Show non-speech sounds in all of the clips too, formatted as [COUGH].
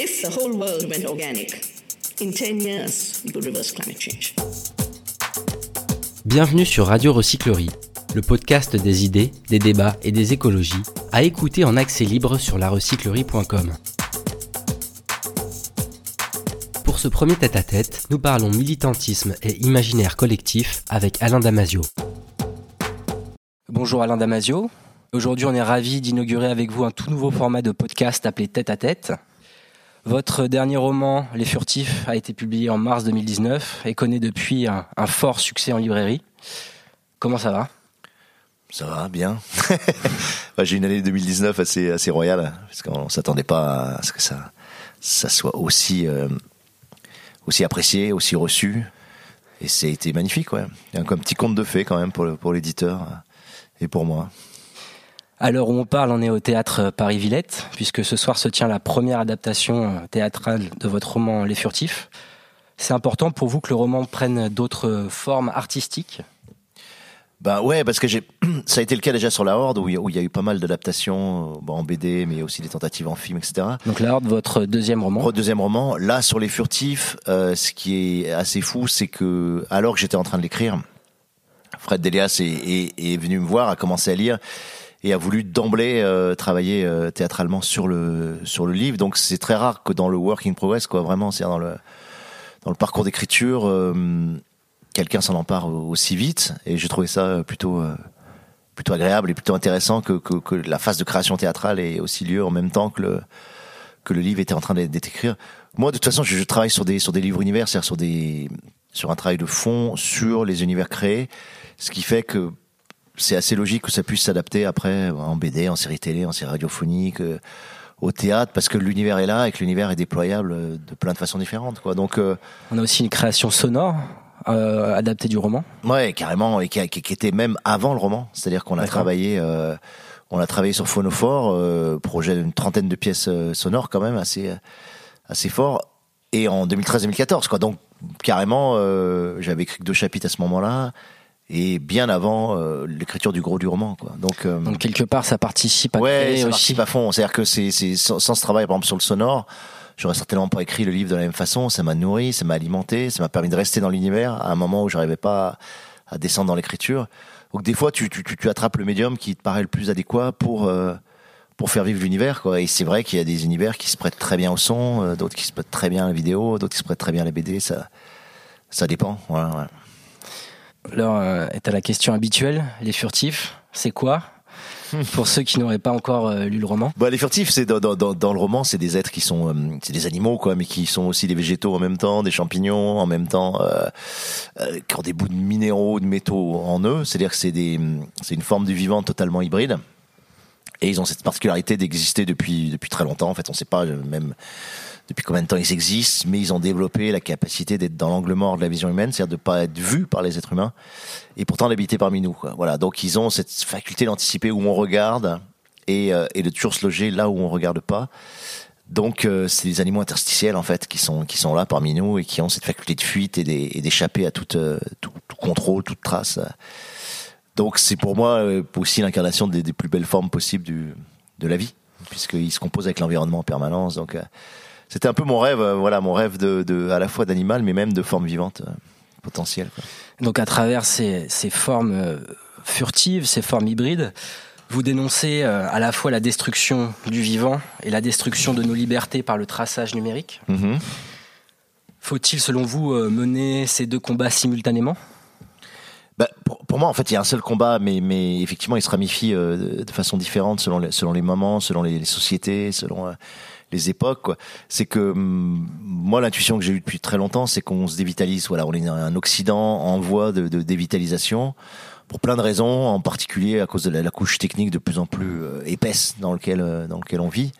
If the whole world went organic, in 10 years, we could reverse climate change. Bienvenue sur Radio Recyclerie, le podcast des idées, des débats et des écologies, à écouter en accès libre sur larecyclerie.com. Pour ce premier tête-à-tête, nous parlons militantisme et imaginaire collectif avec Alain Damasio. Bonjour Alain Damasio. Aujourd'hui, on est ravi d'inaugurer avec vous un tout nouveau format de podcast appelé Tête à Tête. Votre dernier roman, Les Furtifs, a été publié en mars 2019 et connaît depuis un, fort succès en librairie. Comment ça va? Ça va, bien. [LAUGHS] J'ai une année 2019 assez, assez royale, parce qu'on s'attendait pas à ce que ça, soit aussi, euh, aussi apprécié, aussi reçu. Et été magnifique, ouais. Un, petit conte de fées quand même pour, pour l'éditeur et pour moi. À l'heure où on parle, on est au théâtre Paris-Villette, puisque ce soir se tient la première adaptation euh, théâtrale de votre roman Les Furtifs. C'est important pour vous que le roman prenne d'autres formes artistiques? Bah ouais, parce que j'ai, [CLEARS THROAT] ça a été le cas déjà sur La Horde où il y a eu pas mal d'adaptations euh, en BD, mais aussi des tentatives en film, etc. Donc La Horde, votre deuxième roman. Votre deuxième roman. Là, sur les furtifs, euh, ce qui est assez fou, c'est que alors que j'étais en train de l'écrire, Fred Delias est, est, venu me voir, a commencé à lire et a voulu d'emblée euh, travailler euh, théâtralement sur le sur le livre. Donc c'est très rare que dans le work in progress, quoi, vraiment, c'est dans le dans le parcours d'écriture, euh, quelqu'un s'en empare aussi vite. Et j'ai trouvé ça plutôt plutôt agréable et plutôt intéressant que, que, que la phase de création théâtrale ait aussi lieu en même temps que le que le livre était en train d'être écrit. Moi, de toute façon, je, je, travaille sur des sur des livres univers, c'est-à-dire sur des sur un travail de fond sur les univers créés, ce qui fait que c'est assez logique que ça puisse s'adapter après en BD, en série télé, en série radiophonique, euh, au théâtre, parce que l'univers est là et que l'univers est déployable euh, de plein de façons différentes. Quoi. Donc, euh, on a aussi une création sonore. adaptée du roman. Ouais, carrément, et qui, était même avant le roman. C'est-à-dire qu'on a travaillé, on a travaillé sur Phonophore, projet d'une trentaine de pièces sonores quand même assez, assez fort, et en 2013-2014, quoi. Donc carrément, j'avais écrit que deux chapitres à ce moment-là et bien avant euh, l'écriture du gros du roman quoi. Donc, euh, Donc quelque part ça participe à ouais, créer ça aussi. participe à fond, c'est-à-dire que c'est c'est sans, ce travail par exemple sur le sonore, j'aurais certainement pas écrit le livre de la même façon, ça m'a nourri, ça m'a alimenté, ça m'a permis de rester dans l'univers à un moment où j'arrivais pas à, descendre dans l'écriture. Donc des fois tu, tu, tu, attrapes le médium qui te paraît le plus adéquat pour euh, pour faire vivre l'univers quoi. Et c'est vrai qu'il y a des univers qui se prêtent très bien au son, d'autres qui se prêtent très bien à la vidéo, d'autres qui se prêtent très bien à la BD, ça ça dépend. Voilà, voilà. L'heure euh, est à la question habituelle. Les furtifs, c'est quoi [LAUGHS] pour ceux qui n'auraient pas encore euh, lu le roman? Bah, Les furtifs, c'est dans, dans, dans, le roman, c'est des êtres qui sont, euh, c'est des animaux quoi, mais qui sont aussi des végétaux en même temps, des champignons en même temps, euh, qui ont des bouts de minéraux, de métaux en eux. C'est-à-dire que c'est des, c'est une forme de vivant totalement hybride. Et ils ont cette particularité d'exister depuis depuis très longtemps. En fait, on ne sait pas même depuis combien de temps ils existent, mais ils ont développé la capacité d'être dans l'angle mort de la vision humaine, c'est-à-dire de pas être vus par les êtres humains, et pourtant d'habiter parmi nous. Quoi. Voilà, donc ils ont cette faculté d'anticiper où on regarde et, euh, et de toujours se loger là où on regarde pas. Donc euh, c'est des animaux interstitiels en fait qui sont qui sont là parmi nous et qui ont cette faculté de fuite et d'échapper à toute, euh, tout, contrôle, toute trace. Donc c'est pour moi aussi l'incarnation des, plus belles formes possibles du, de la vie, puisqu'ils se composent avec l'environnement en permanence. Donc c'était un peu mon rêve, euh, voilà, mon rêve de, de à la fois d'animal, mais même de forme vivante euh, potentielle. Donc à travers ces, ces formes euh, furtives, ces formes hybrides, vous dénoncez à la fois la destruction du vivant et la destruction de nos libertés par le traçage numérique. Mm-hmm. Faut-il, selon vous, mener ces deux combats simultanément? Bah, pour, pour, moi, en fait, il y a un seul combat, mais, mais effectivement, il se ramifie de façon différente selon les, selon les moments, selon les, sociétés, selon les époques. Quoi. C'est que hum, moi, l'intuition que j'ai eue depuis très longtemps, c'est qu'on se dévitalise. Voilà, on est un Occident en voie de, de dévitalisation pour plein de raisons, en particulier à cause de la, couche technique de plus en plus euh, épaisse dans lequel euh, dans lequel on vit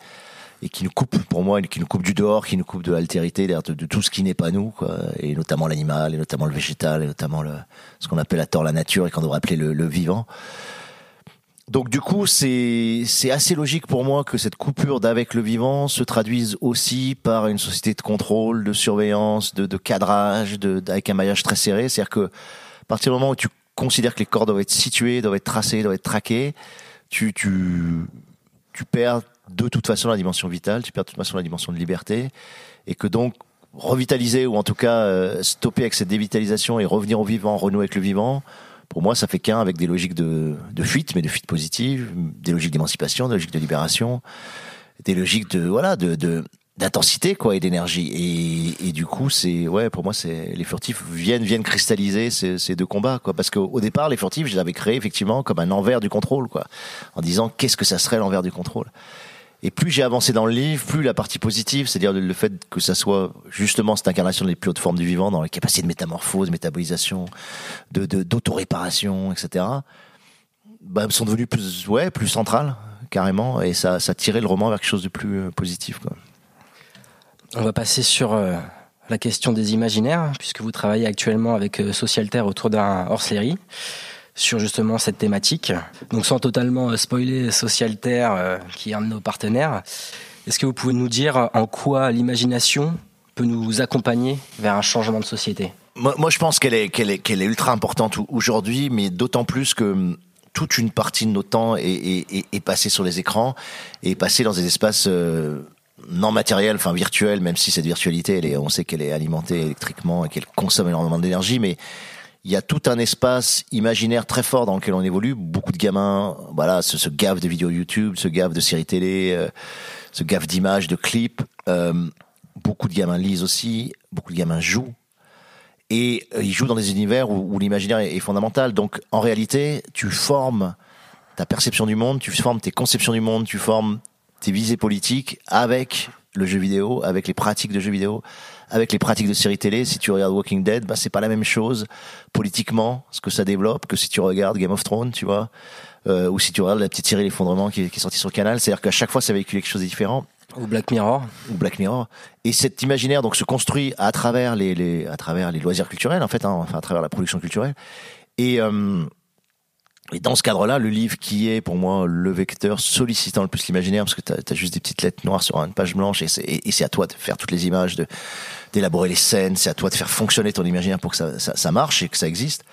et qui nous coupe, pour moi, qui nous coupe du dehors, qui nous coupe de l'altérité, de, de, tout ce qui n'est pas nous, quoi, et notamment l'animal, et notamment le végétal, et notamment le, ce qu'on appelle à tort la nature et qu'on devrait appeler le, le vivant. Donc du coup, c'est assez logique pour moi que cette coupure d'avec le vivant se traduise aussi par une société de contrôle, de surveillance, de, de cadrage, de, avec un maillage très serré. C'est-à-dire que à partir du moment où tu considères que les corps doivent être situés, doivent être tracés, doivent être traqués, tu tu tu perds de toute façon la dimension vitale, tu perds de toute façon la dimension de liberté, et que donc revitaliser ou en tout cas euh, stopper avec cette dévitalisation et revenir au vivant, renouer avec le vivant, pour moi, ça fait qu'un avec des logiques de, de fuite, mais de fuite positive, des logiques d'émancipation, des logiques de libération, des logiques de voilà de, d'intensité quoi et d'énergie. Et, et du coup c'est ouais pour moi c'est les furtifs viennent viennent cristalliser ces, ces deux combats quoi. Parce qu'au départ les furtifs je les avais créés effectivement comme un envers du contrôle quoi. En disant qu'est-ce que ça serait l'envers du contrôle? Et plus j'ai avancé dans le livre, plus la partie positive, c'est-à-dire le fait que ça soit justement cette incarnation des plus hautes formes du vivant, dans la capacité de métamorphose, de métabolisation, de d'autoréparation, etc., bah, sont devenus plus, ouais, plus centrales, carrément, et ça, ça tirait le roman vers quelque chose de plus euh, positif. Quoi. On va passer sur euh, la question des imaginaires, puisque vous travaillez actuellement avec euh, Socialterre autour d'un hors-série sur justement cette thématique. Donc sans totalement euh, spoiler Socialterre, euh, qui est un de nos partenaires, est-ce que vous pouvez nous dire en quoi l'imagination peut nous accompagner vers un changement de société? Moi, je pense qu'elle est, ultra importante aujourd'hui, mais d'autant plus que hum, toute une partie de notre temps est, passée sur les écrans et est passée dans des espaces euh, non matériels, enfin virtuels, même si cette virtualité, on sait qu'elle est alimentée électriquement et qu'elle consomme énormément d'énergie, mais il y a tout un espace imaginaire très fort dans lequel on évolue. Beaucoup de gamins, voilà, se, se gavent de vidéos YouTube, se gavent de séries télé, euh, se gavent d'images, de clips. Euh, beaucoup de gamins lisent aussi, beaucoup de gamins jouent. Et euh, ils jouent dans des univers où, où l'imaginaire est, est, fondamental. Donc, en réalité, tu formes ta perception du monde, tu formes tes conceptions du monde, tu formes tes visées politiques avec le jeu vidéo, avec les pratiques de jeux vidéo, avec les pratiques de séries télé. Si tu regardes Walking Dead, bah, c'est pas la même chose politiquement, ce que ça développe, que si tu regardes Game of Thrones, tu vois, euh, ou si tu regardes la petite série L'effondrement qui, qui est sortie sur le canal. C'est-à-dire qu'à chaque fois, ça véhicule quelque chose de différent. Ou Black Mirror. Ou Black Mirror. Et cet imaginaire donc se construit à travers les, les à travers les loisirs culturels en fait, hein, enfin à travers la production culturelle. Et euh, et dans ce cadre-là, le livre qui est pour moi le vecteur sollicitant le plus l'imaginaire, parce que tu as, juste des petites lettres noires sur une page blanche, et c'est à toi de faire toutes les images, d'élaborer les scènes, c'est à toi de faire fonctionner ton imaginaire pour que ça marche et que ça existe.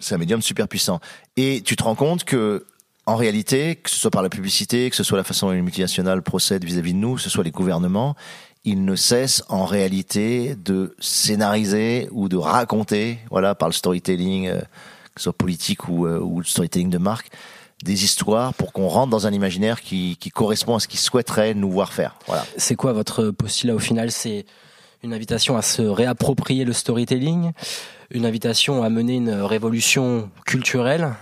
C'est un médium super puissant. Et tu te rends compte que en réalité, que ce soit par la publicité, que ce soit la façon dont les multinationales procèdent vis-à-vis de nous, que ce soit les gouvernements, ils ne cessent en réalité de scénariser ou de raconter, voilà, par le storytelling. Euh, que ce soit politique ou, euh, storytelling de marque, des histoires pour qu'on rentre dans un imaginaire qui, qui correspond à ce qu'ils souhaiteraient nous voir faire. Voilà. C'est quoi votre postulat au final? C'est une invitation à se réapproprier le storytelling, une invitation à mener une révolution culturelle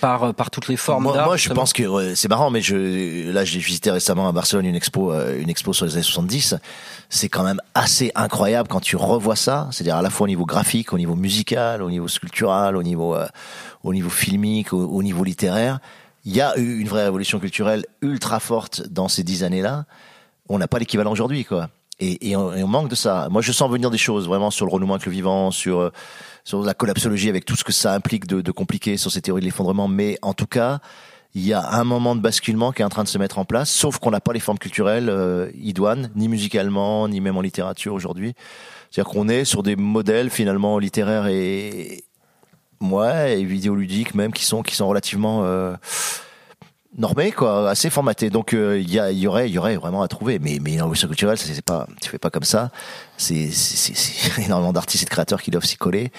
par, par toutes les formes moi, d'art. Moi, je pense que c'est marrant, mais je, là, j'ai visité récemment à Barcelone une expo, euh, une expo sur les années 70. C'est quand même assez incroyable quand tu revois ça. C'est-à-dire à la fois au niveau graphique, au niveau musical, au niveau sculptural, au niveau, euh, au niveau filmique, au, au, niveau littéraire. Il y a eu une vraie révolution culturelle ultra forte dans ces dix années-là. On n'a pas l'équivalent aujourd'hui, quoi. Et, et, on, et, on, manque de ça. Moi, je sens venir des choses vraiment sur le renouement avec le vivant, sur sur la collapsologie avec tout ce que ça implique de, de compliqué sur ces théories de l'effondrement. Mais en tout cas, il y a un moment de basculement qui est en train de se mettre en place, sauf qu'on n'a pas les formes culturelles euh, idoines, ni musicalement, ni même en littérature aujourd'hui. C'est-à-dire qu'on est sur des modèles finalement littéraires et ouais, et vidéoludiques même qui sont qui sont relativement euh, normé quoi assez formaté. Donc il euh, y, y aurait y aurait vraiment à trouver. Mais mais l'innovation culturelle ça c'est pas tu fais pas comme ça. C'est [LAUGHS] énormément d'artistes et de créateurs qui doivent s'y coller.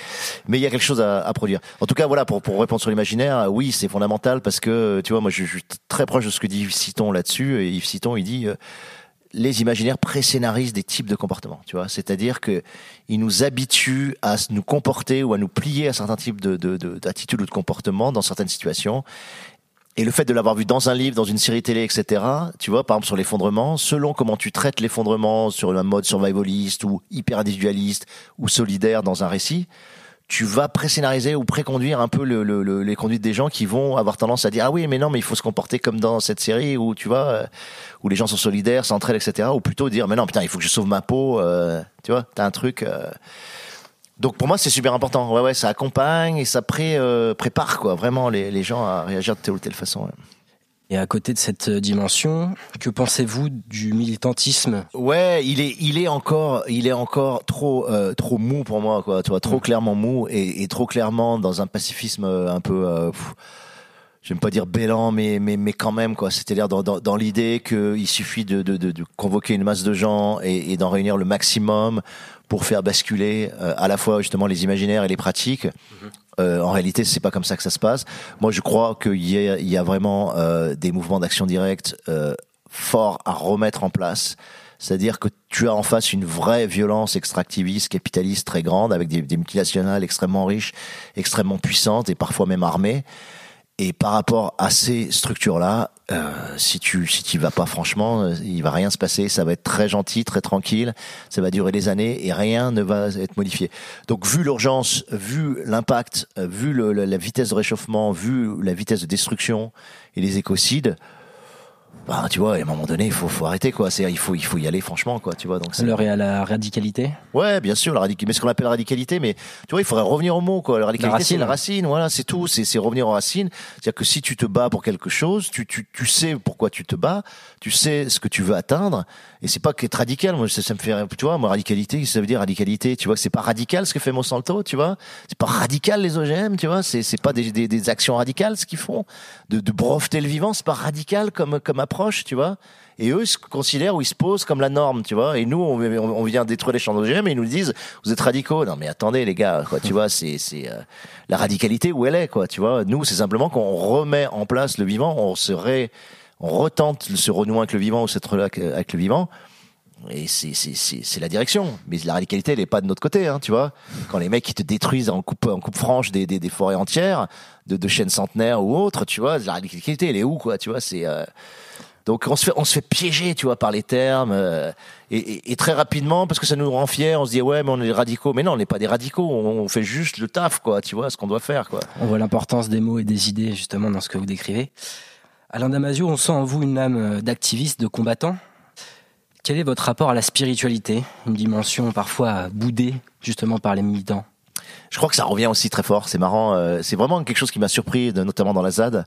Mais il y a quelque chose à, à, produire. En tout cas voilà pour pour répondre sur l'imaginaire oui c'est fondamental parce que tu vois moi je, suis très proche de ce que dit Yves Citon là-dessus. Et Yves Citon il dit euh, les imaginaires pré-scénarisent des types de comportements, tu vois. C'est-à-dire que ils nous habituent à nous comporter ou à nous plier à certains types de, d'attitudes de, ou de comportements dans certaines situations. Et le fait de l'avoir vu dans un livre, dans une série télé, etc., tu vois, par exemple sur l'effondrement, selon comment tu traites l'effondrement sur un mode survivaliste ou hyper individualiste ou solidaire dans un récit, tu vas pré-scénariser ou préconduire un peu le, le, le, les conduites des gens qui vont avoir tendance à dire ah oui mais non mais il faut se comporter comme dans cette série où tu vois euh, où les gens sont solidaires, s'entraident, etc. Ou plutôt dire mais non putain il faut que je sauve ma peau, euh, tu vois, t'as un truc. Euh, donc pour moi c'est super important. Ouais ouais, ça accompagne et ça pré, euh, prépare quoi vraiment les, les, gens à réagir de telle ou telle façon. Ouais. Et à côté de cette dimension, que pensez-vous du militantisme? Ouais, il est il est encore il est encore trop euh, trop mou pour moi quoi, tu vois, trop mmh. clairement mou et, et, trop clairement dans un pacifisme un peu euh, pff, j'aime pas dire bélan, mais mais mais quand même quoi. C'est-à-dire dans, dans, dans l'idée qu'il suffit de, de, de, de, convoquer une masse de gens et, et d'en réunir le maximum pour faire basculer euh, à la fois justement les imaginaires et les pratiques. Mhm. Euh, en réalité, c'est pas comme ça que ça se passe. Moi, je crois qu'il y a, il y a vraiment euh, des mouvements d'action directe euh, forts à remettre en place. C'est-à-dire que tu as en face une vraie violence extractiviste, capitaliste très grande, avec des, des multinationales extrêmement riches, extrêmement puissantes et parfois même armées. Et par rapport à ces structures-là, euh, si tu si tu vas pas franchement, euh, il va rien se passer. Ça va être très gentil, très tranquille. Ça va durer des années et rien ne va être modifié. Donc vu l'urgence, vu l'impact, euh, vu le, la vitesse de réchauffement, vu la vitesse de destruction et les écocides, bah, tu vois, à un moment donné, il faut, faut arrêter, quoi. C'est, il faut, il faut y aller, franchement, quoi. Tu vois, donc. L'heure est à la radicalité? Ouais, bien sûr, la radicalité. Mais ce qu'on appelle la radicalité, mais tu vois, il faudrait revenir au mot, quoi. La radicalité, c'est la racine. Voilà, c'est tout. C'est, c'est revenir aux racines. C'est-à-dire que si tu te bats pour quelque chose, tu, tu, tu sais pourquoi tu te bats, tu sais ce que tu veux atteindre, et c'est pas qu'être radical. Moi, ça, ça me fait, tu vois, moi, radicalité, ça veut dire radicalité. Tu vois, c'est pas radical ce que fait Monsanto, tu vois. C'est pas radical les OGM, tu vois. C'est, c'est pas des, des, des actions radicales ce qu'ils font. De, de breveter le vivant, c'est pas radical comme, comme approche, tu vois. Et eux ils se considèrent ou ils se posent comme la norme, tu vois. Et nous, on, on vient détruire les champs d'OGM et ils nous disent, vous êtes radicaux. Non, mais attendez, les gars, quoi, tu vois, c'est, c'est euh, la radicalité où elle est, quoi, tu vois. Nous, c'est simplement qu'on remet en place le vivant, on serait, on retente ce renouement avec le vivant ou cette relation avec le vivant. Et c'est, la direction. Mais la radicalité, elle est pas de notre côté, hein, tu vois. Quand les mecs qui te détruisent en coupe, en coupe franche des, des, des forêts entières, de, de chaînes centenaires ou autres, tu vois, la radicalité, elle est où, quoi, tu vois, c'est, euh, donc on se fait, on se fait piéger, tu vois, par les termes, euh, et, et, et, très rapidement parce que ça nous rend fiers. On se dit ouais, mais on est des radicaux. Mais non, on n'est pas des radicaux. On, on, fait juste le taf, quoi. Tu vois, ce qu'on doit faire, quoi. On voit l'importance des mots et des idées justement dans ce que vous décrivez. Alain Damasio, on sent en vous une âme d'activiste, de combattant. Quel est votre rapport à la spiritualité, une dimension parfois boudée justement par les militants Je crois que ça revient aussi très fort. C'est marrant. Euh, c'est vraiment quelque chose qui m'a surpris, notamment dans la ZAD.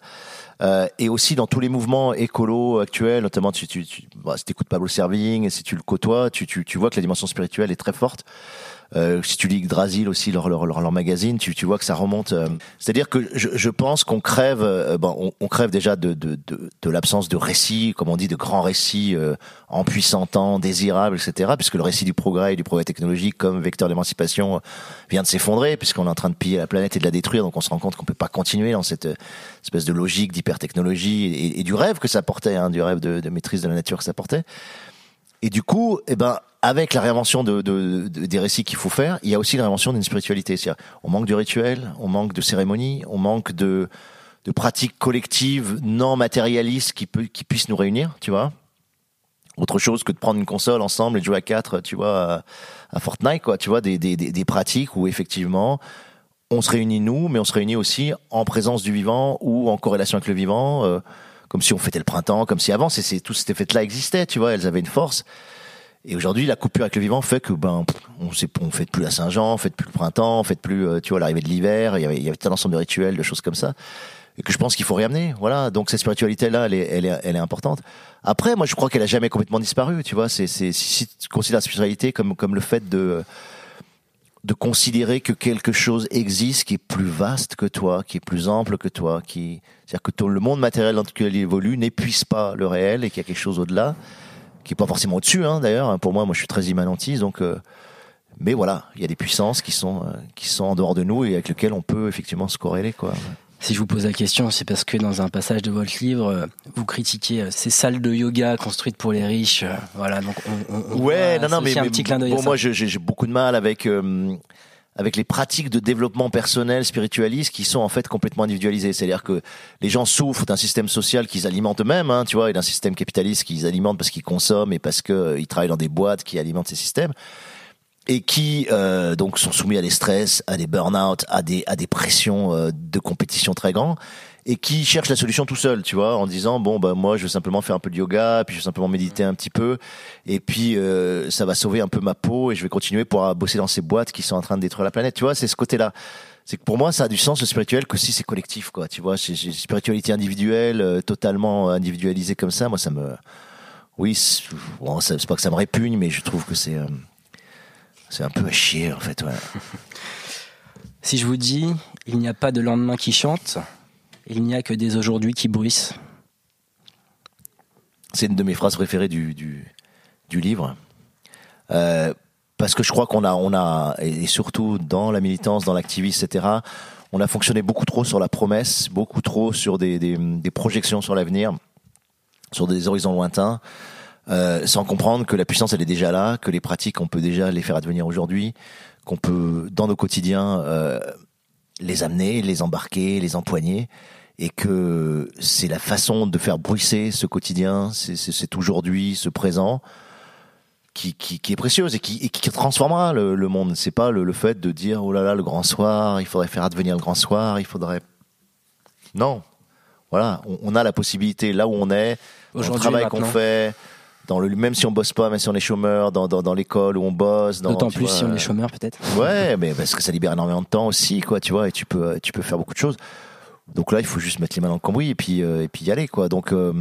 Euh, et aussi dans tous les mouvements écolos actuels, notamment tu, tu, tu bah, si t'écoutes Pablo Servigne, si tu le côtoies, tu vois que la dimension spirituelle est très forte. Euh, si tu lis Yggdrasil aussi leur leur, leur, leur magazine, tu, tu vois que ça remonte. Euh, C'est-à-dire que je, je pense qu'on crève, euh, on, on, crève déjà de de, de, de l'absence de récits, comme on dit, de grands récits euh, empuissantants, désirables, etc. Puisque le récit du progrès et du progrès technologique comme vecteur d'émancipation vient de s'effondrer, puisqu'on est en train de piller la planète et de la détruire. Donc on se rend compte qu'on peut pas continuer dans cette espèce de logique d'hypertechnologie et, et, du rêve que ça portait, hein, du rêve de, de maîtrise de la nature que ça portait. Et du coup, eh ben, avec la réinvention de, de, de des récits qu'il faut faire, il y a aussi la réinvention d'une spiritualité. On manque de rituels, on manque de cérémonies, on manque de, pratiques collectives non matérialistes qui, peut, qui puissent nous réunir, tu vois. Autre chose que de prendre une console ensemble et de jouer à quatre, tu vois, à, Fortnite, quoi. Tu vois, des, des, des, des pratiques où effectivement, on se réunit nous, mais on se réunit aussi en présence du vivant ou en corrélation avec le vivant. Euh, comme si on fêtait le printemps, comme si avant, c'est, tout ces fêtes-là existaient, tu vois, elles avaient une force. Et aujourd'hui, la coupure avec le vivant fait que ben on sait on fête plus la Saint-Jean, on fête plus le printemps, on fête plus euh, tu vois l'arrivée de l'hiver. Il y avait il y avait un ensemble de rituels, de choses comme ça, et que je pense qu'il faut réamener. Voilà. Donc cette spiritualité là, elle est elle est elle est importante. Après, moi, je crois qu'elle a jamais complètement disparu. Tu vois, c'est c'est si tu considères la spiritualité comme comme le fait de de considérer que quelque chose existe qui est plus vaste que toi, qui est plus ample que toi, qui c'est-à-dire que le monde matériel dans lequel il évolue n'épuise pas le réel et qu'il y a quelque chose au-delà qui est pas forcément au-dessus hein, d'ailleurs. Pour moi, moi je suis très immanentiste, donc. Euh, mais voilà, il y a des puissances qui sont euh, qui sont en dehors de nous et avec lesquelles on peut effectivement se corréler quoi. Si je vous pose la question, c'est parce que dans un passage de votre livre, euh, vous critiquez ces salles de yoga construites pour les riches. Voilà, donc on, on ouais, non, non, mais, un petit clin d'œil. Bon, moi, j'ai beaucoup de mal avec euh, avec les pratiques de développement personnel spiritualiste qui sont en fait complètement individualisées. C'est-à-dire que les gens souffrent d'un système social qu'ils alimentent eux-mêmes, hein, tu vois, et d'un système capitaliste qu'ils alimentent parce qu'ils consomment et parce qu'ils euh, travaillent dans des boîtes qui alimentent ces systèmes et qui euh, donc sont soumis à des stress, à des burn-out, à des à des pressions euh, de compétition très grands et qui cherche la solution tout seul, tu vois, en disant bon bah moi je veux simplement faire un peu de yoga, puis je veux simplement méditer un petit peu, et puis euh, ça va sauver un peu ma peau et je vais continuer pour bosser dans ces boîtes qui sont en train de détruire la planète, tu vois, c'est ce côté-là. C'est que pour moi ça a du sens le spirituel que si c'est collectif, quoi, tu vois, c'est spiritualité individuelle, euh, totalement individualisée comme ça, moi ça me, oui, c'est pas que ça me répugne, mais je trouve que c'est euh, c'est un peu à chier en fait, ouais. [LAUGHS] si je vous dis il n'y a pas de lendemain qui chante Il n'y a que des aujourd'hui qui bruissent. C'est une de mes phrases préférées du, du, du livre. Euh, parce que je crois qu'on a, on a, et surtout dans la militance, dans l'activisme, etc., on a fonctionné beaucoup trop sur la promesse, beaucoup trop sur des, des, des projections sur l'avenir, sur des horizons lointains, euh, sans comprendre que la puissance, elle est déjà là, que les pratiques, on peut déjà les faire advenir aujourd'hui, qu'on peut, dans nos quotidiens, euh, les amener, les embarquer, les empoigner, et que c'est la façon de faire bruisser ce quotidien, c'est aujourd'hui, ce présent, qui, qui, qui, est précieuse et qui, et qui transformera le, le monde. C'est pas le, le, fait de dire oh là là le grand soir, il faudrait faire advenir le grand soir, il faudrait. Non, voilà, on, on a la possibilité là où on est, dans le travail qu'on fait, dans le même si on bosse pas, même si on est chômeur, dans, dans, dans l'école où on bosse. D'autant plus vois, si on est chômeur peut-être. Ouais, mais parce que ça libère énormément de temps aussi, quoi, tu vois, et tu peux tu peux faire beaucoup de choses. Donc là, il faut juste mettre les mains dans le cambouis et puis euh, et puis y aller, quoi. Donc euh,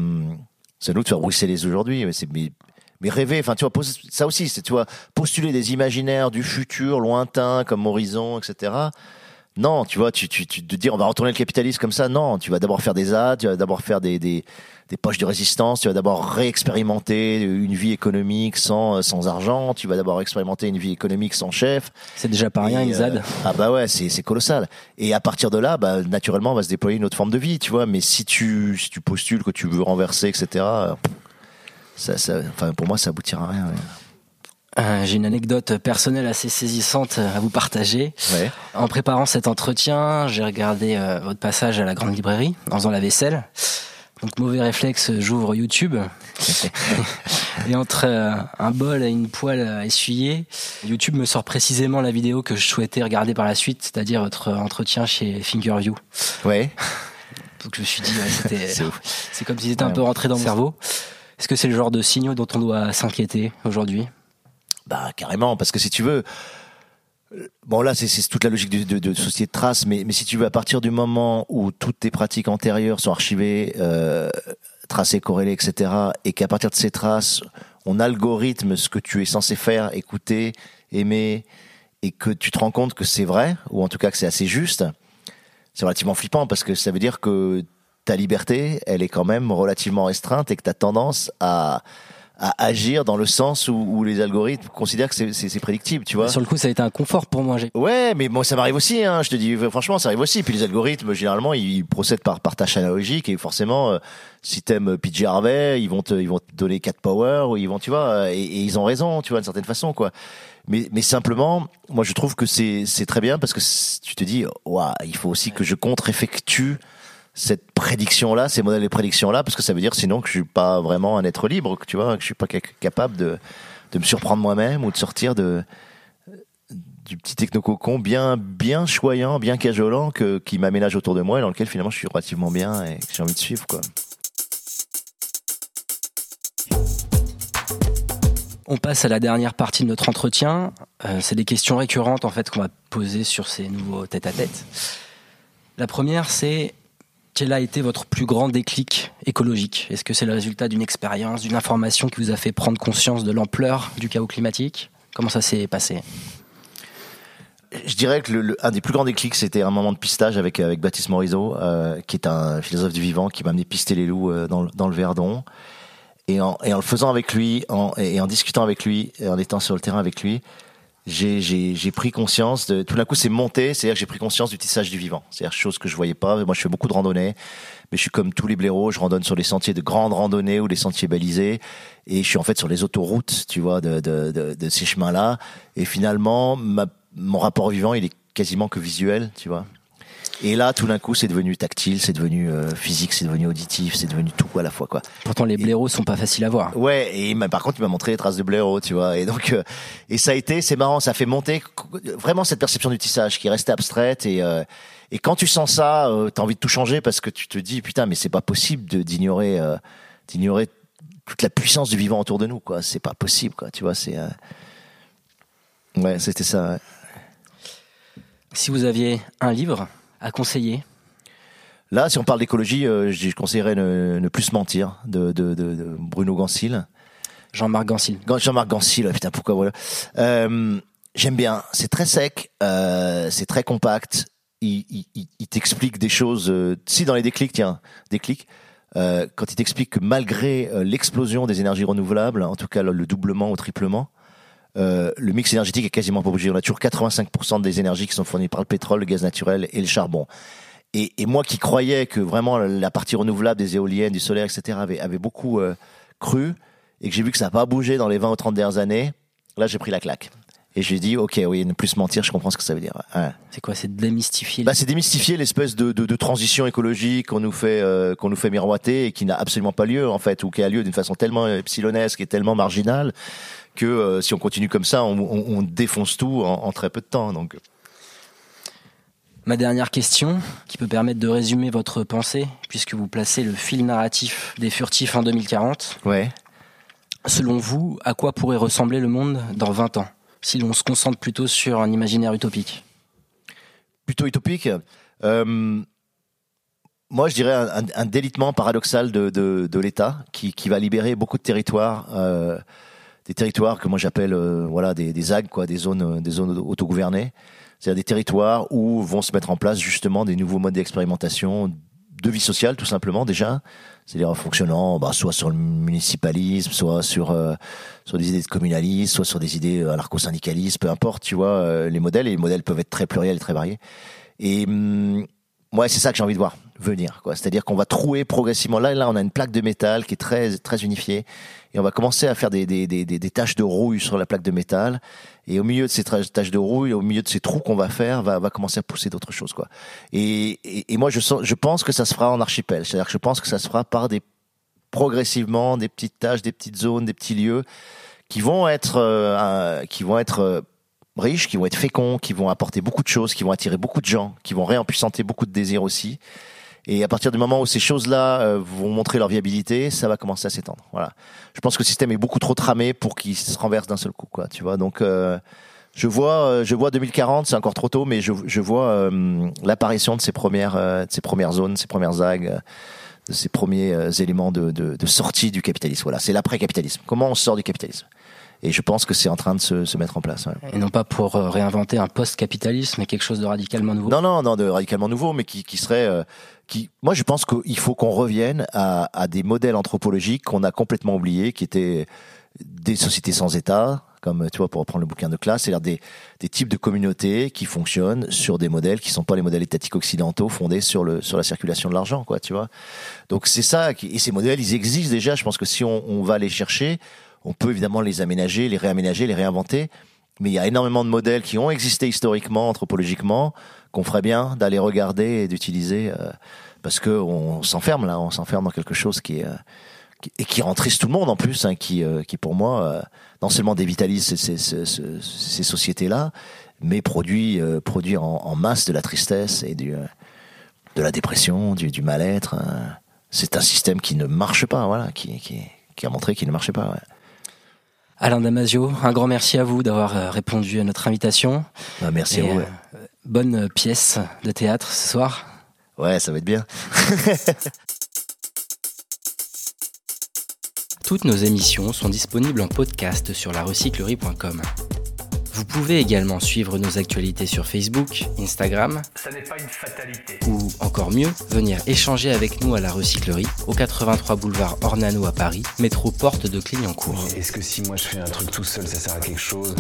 c'est nous de faire bruisser les aujourd'hui. Mais c'est mais mais rêver, enfin tu vois, ça aussi, c'est tu vois, postuler des imaginaires du futur lointain comme horizon, etc. Non, tu vois, tu, tu, tu te dire on va retourner le capitalisme comme ça, non, tu vas d'abord faire des ads, tu vas d'abord faire des, des, des poches de résistance, tu vas d'abord réexpérimenter une vie économique sans, sans argent, tu vas d'abord expérimenter une vie économique sans chef. C'est déjà pas rien, une ZAD. Euh, ah bah ouais, c'est, c'est colossal. Et à partir de là, bah, naturellement, on va se déployer une autre forme de vie, tu vois, mais si tu, si tu postules que tu veux renverser, etc., ça, ça, enfin, pour moi, ça aboutira à rien. Ouais. Euh, J'ai une anecdote personnelle assez saisissante à vous partager. Ouais. En préparant cet entretien, j'ai regardé euh, votre passage à la grande librairie en faisant la vaisselle. Donc mauvais réflexe, j'ouvre YouTube [LAUGHS] et entre euh, un bol et une poêle à essuyer, YouTube me sort précisément la vidéo que je souhaitais regarder par la suite, c'est-à-dire votre entretien chez Fingerview. Ouais. [LAUGHS] Donc je me suis dit, ouais, c'était, [LAUGHS] c'est comme si c'était ouais. un peu rentré dans mon cerveau. Est-ce que c'est le genre de signaux dont on doit s'inquiéter aujourd'hui? Bah carrément, parce que si tu veux, bon là c'est toute la logique de, de, de, société de traces, mais, mais si tu veux, à partir du moment où toutes tes pratiques antérieures sont archivées, euh, tracées, corrélées, etc., et qu'à partir de ces traces, on algorithme ce que tu es censé faire, écouter, aimer, et que tu te rends compte que c'est vrai, ou en tout cas que c'est assez juste, c'est relativement flippant parce que ça veut dire que ta liberté, elle est quand même relativement restreinte et que tu as tendance à, à agir dans le sens où, où les algorithmes considèrent que c'est prédictible, tu vois. Sur le coup, ça a été un confort pour moi. Ouais, mais moi, ça m'arrive aussi, hein, je te dis, franchement, ça arrive aussi. Puis les algorithmes, généralement, ils procèdent par, par tâche analogique et forcément, euh, si t'aimes PJ Harvey, ils vont te, ils vont te donner 4 power ou ils vont, tu vois, et, et ils ont raison, tu vois, d'une certaine façon, quoi. Mais, mais simplement, moi, je trouve que c'est très bien parce que tu te dis, waouh, il faut aussi que je contre-effectue cette prédiction là, ces modèles de prédiction là, parce que ça veut dire sinon que je suis pas vraiment un être libre, que tu vois, que je suis pas capable de, de me surprendre moi-même ou de sortir de du petit technococon bien bien choyant, bien cajolant que qui m'aménage autour de moi et dans lequel finalement je suis relativement bien et que j'ai envie de suivre quoi. On passe à la dernière partie de notre entretien. Euh, c'est des questions récurrentes en fait qu'on va poser sur ces nouveaux tête-à-tête. -tête. La première, c'est quel a été votre plus grand déclic écologique? Est-ce que c'est le résultat d'une expérience, d'une information qui vous a fait prendre conscience de l'ampleur du chaos climatique? Comment ça s'est passé? Je dirais que le, le, un des plus grands déclics, c'était un moment de pistage avec avec Baptiste Morisot, euh, qui est un philosophe du vivant, qui m'a amené pister les loups euh, dans, le Verdon. Et en, le faisant avec lui, et en discutant avec lui, et en étant sur le terrain avec lui, j'ai pris conscience de tout d'un coup c'est monté, c'est-à-dire que j'ai pris conscience du tissage du vivant, c'est-à-dire chose que je voyais pas. Moi, je fais beaucoup de randonnées, mais je suis comme tous les blaireaux, je randonne sur les sentiers de grandes randonnées ou les sentiers balisés, et je suis en fait sur les autoroutes, tu vois, de, de, de, de ces chemins-là. Et finalement, ma, mon rapport vivant, il est quasiment que visuel, tu vois. Et là, tout d'un coup, c'est devenu tactile, c'est devenu euh, physique, c'est devenu auditif, c'est devenu tout à la fois, quoi. Pourtant, les blaireaux et, sont pas faciles à voir. Ouais, et par contre, il m'a montré les traces de blaireaux, tu vois. Et donc, euh, et ça a été, c'est marrant, ça fait monter vraiment cette perception du tissage qui restait abstraite et euh, et quand tu sens ça, euh, t'as envie de tout changer parce que tu te dis putain, mais c'est pas possible d'ignorer euh, d'ignorer toute la puissance du vivant autour de nous, quoi. C'est pas possible, quoi. Tu vois, c'est ouais, c'était ça. Ouais. Si vous aviez un livre à conseiller Là, si on parle d'écologie, euh, je conseillerais ne, ne, plus se mentir de, de, de, de Bruno Gansil. Jean-Marc Gansil. Jean-Marc Gansil, putain, pourquoi voilà. Euh, J'aime bien. C'est très sec, euh, c'est très compact. il, il, il t'explique des choses. si dans les déclics, tiens, déclics, quand il t'explique que malgré l'explosion des énergies renouvelables, en tout cas le doublement ou triplement, euh, le mix énergétique est quasiment pas bougé. On a toujours 85% des énergies qui sont fournies par le pétrole, le gaz naturel et le charbon. Et, et moi qui croyais que vraiment la partie renouvelable des éoliennes, du solaire, etc. avait, avait beaucoup euh, cru et que j'ai vu que ça n'a pas bougé dans les 20 ou 30 dernières années, là j'ai pris la claque. Et je lui ai dit, ok, oui, ne plus mentir, je comprends ce que ça veut dire. Ouais. C'est quoi C'est de démystifier Bah, c'est démystifier l'espèce de, de, de transition écologique qu'on nous fait euh, qu'on nous fait miroiter et qui n'a absolument pas lieu en fait, ou qui a lieu d'une façon tellement epsilonesque et tellement marginale que euh, si on continue comme ça, on, on, on défonce tout en, en, très peu de temps. Donc, Ma dernière question, qui peut permettre de résumer votre pensée, puisque vous placez le fil narratif des furtifs en 2040. Ouais. Selon vous, à quoi pourrait ressembler le monde dans 20 ans, si l'on se concentre plutôt sur un imaginaire utopique? Plutôt utopique euh, Moi, je dirais un, un, un délitement paradoxal de, de, de l'État qui, qui, va libérer beaucoup de territoires. Euh, des territoires que moi j'appelle euh, voilà des, des ZAG quoi des zones des zones autogouvernées. C'est-à-dire des territoires où vont se mettre en place justement des nouveaux modes d'expérimentation de vie sociale tout simplement déjà. C'est-à-dire en fonctionnant bah, soit sur le municipalisme soit sur euh, sur des idées de communalisme soit sur des idées anarcho-syndicalistes peu importe tu vois euh, les modèles. Et les modèles peuvent être très pluriels très variés. Et hum, moi c'est ça que j'ai envie de voir venir c'est-à-dire qu'on va trouer progressivement là là on a une plaque de métal qui est très très unifiée et on va commencer à faire des, des, des, des, taches de rouille sur la plaque de métal. Et au milieu de ces taches de rouille, au milieu de ces trous qu'on va faire, va, va commencer à pousser d'autres choses, quoi. Et, et, et, moi, je, sens, je pense que ça se fera en archipel. C'est-à-dire que je pense que ça se fera par des progressivement des petites tâches, des petites zones, des petits lieux qui vont être, euh, qui vont être euh, riches, qui vont être féconds, qui vont apporter beaucoup de choses, qui vont attirer beaucoup de gens, qui vont réempuissanter beaucoup de désirs aussi. Et à partir du moment où ces choses-là euh, vont montrer leur viabilité, ça va commencer à s'étendre. Voilà. Je pense que le système est beaucoup trop tramé pour qu'il se renverse d'un seul coup, quoi. Tu vois. Donc, euh, je vois, euh, je vois 2040, c'est encore trop tôt, mais je, je vois l'apparition de ces premières, de ces premières zones, ces premières zagues, de ces premiers éléments de, de, de sortie du capitalisme. Voilà. C'est l'après-capitalisme. Comment on sort du capitalisme? Et je pense que c'est en train de se, se, mettre en place. Ouais. Et non pas pour réinventer un post-capitalisme, mais quelque chose de radicalement nouveau. Non, non, non, de radicalement nouveau, mais qui, qui serait, euh, qui, moi, je pense qu'il faut qu'on revienne à, à, des modèles anthropologiques qu'on a complètement oubliés, qui étaient des sociétés sans État, comme tu vois, pour reprendre le bouquin de classe, c'est-à-dire des, des types de communautés qui fonctionnent sur des modèles qui sont pas les modèles étatiques occidentaux fondés sur le sur la circulation de l'argent, quoi, tu vois. Donc c'est ça, qui, et ces modèles, ils existent déjà. Je pense que si on, on va les chercher, on peut évidemment les aménager, les réaménager, les réinventer, mais il y a énormément de modèles qui ont existé historiquement, anthropologiquement, qu'on ferait bien d'aller regarder et d'utiliser, euh, parce que on s'enferme là, on s'enferme dans quelque chose qui est euh, qui, et qui tout le monde en plus, hein, qui euh, qui pour moi non seulement dévitalise ces, ces, sociétés-là, mais produit produit en, masse de la tristesse et du de la dépression, du, du mal-être. Hein. C'est un système qui ne marche pas, voilà, qui qui, qui a montré qu'il ne marchait pas. Ouais. Alain Damasio, un grand merci à vous d'avoir répondu à notre invitation. Bah, merci Et, à vous. Euh, bonne pièce de théâtre ce soir. Ouais, ça va être bien. [LAUGHS] Toutes nos émissions sont disponibles en podcast sur larecyclerie.com. Vous pouvez également suivre nos actualités sur Facebook, Instagram. Ça n'est pas une fatalité. Ou encore mieux, venir échanger avec nous à la recyclerie, au 83 boulevard Ornano à Paris, métro porte de Clignancourt. Est-ce que si moi je fais un truc tout seul, ça sert à quelque chose?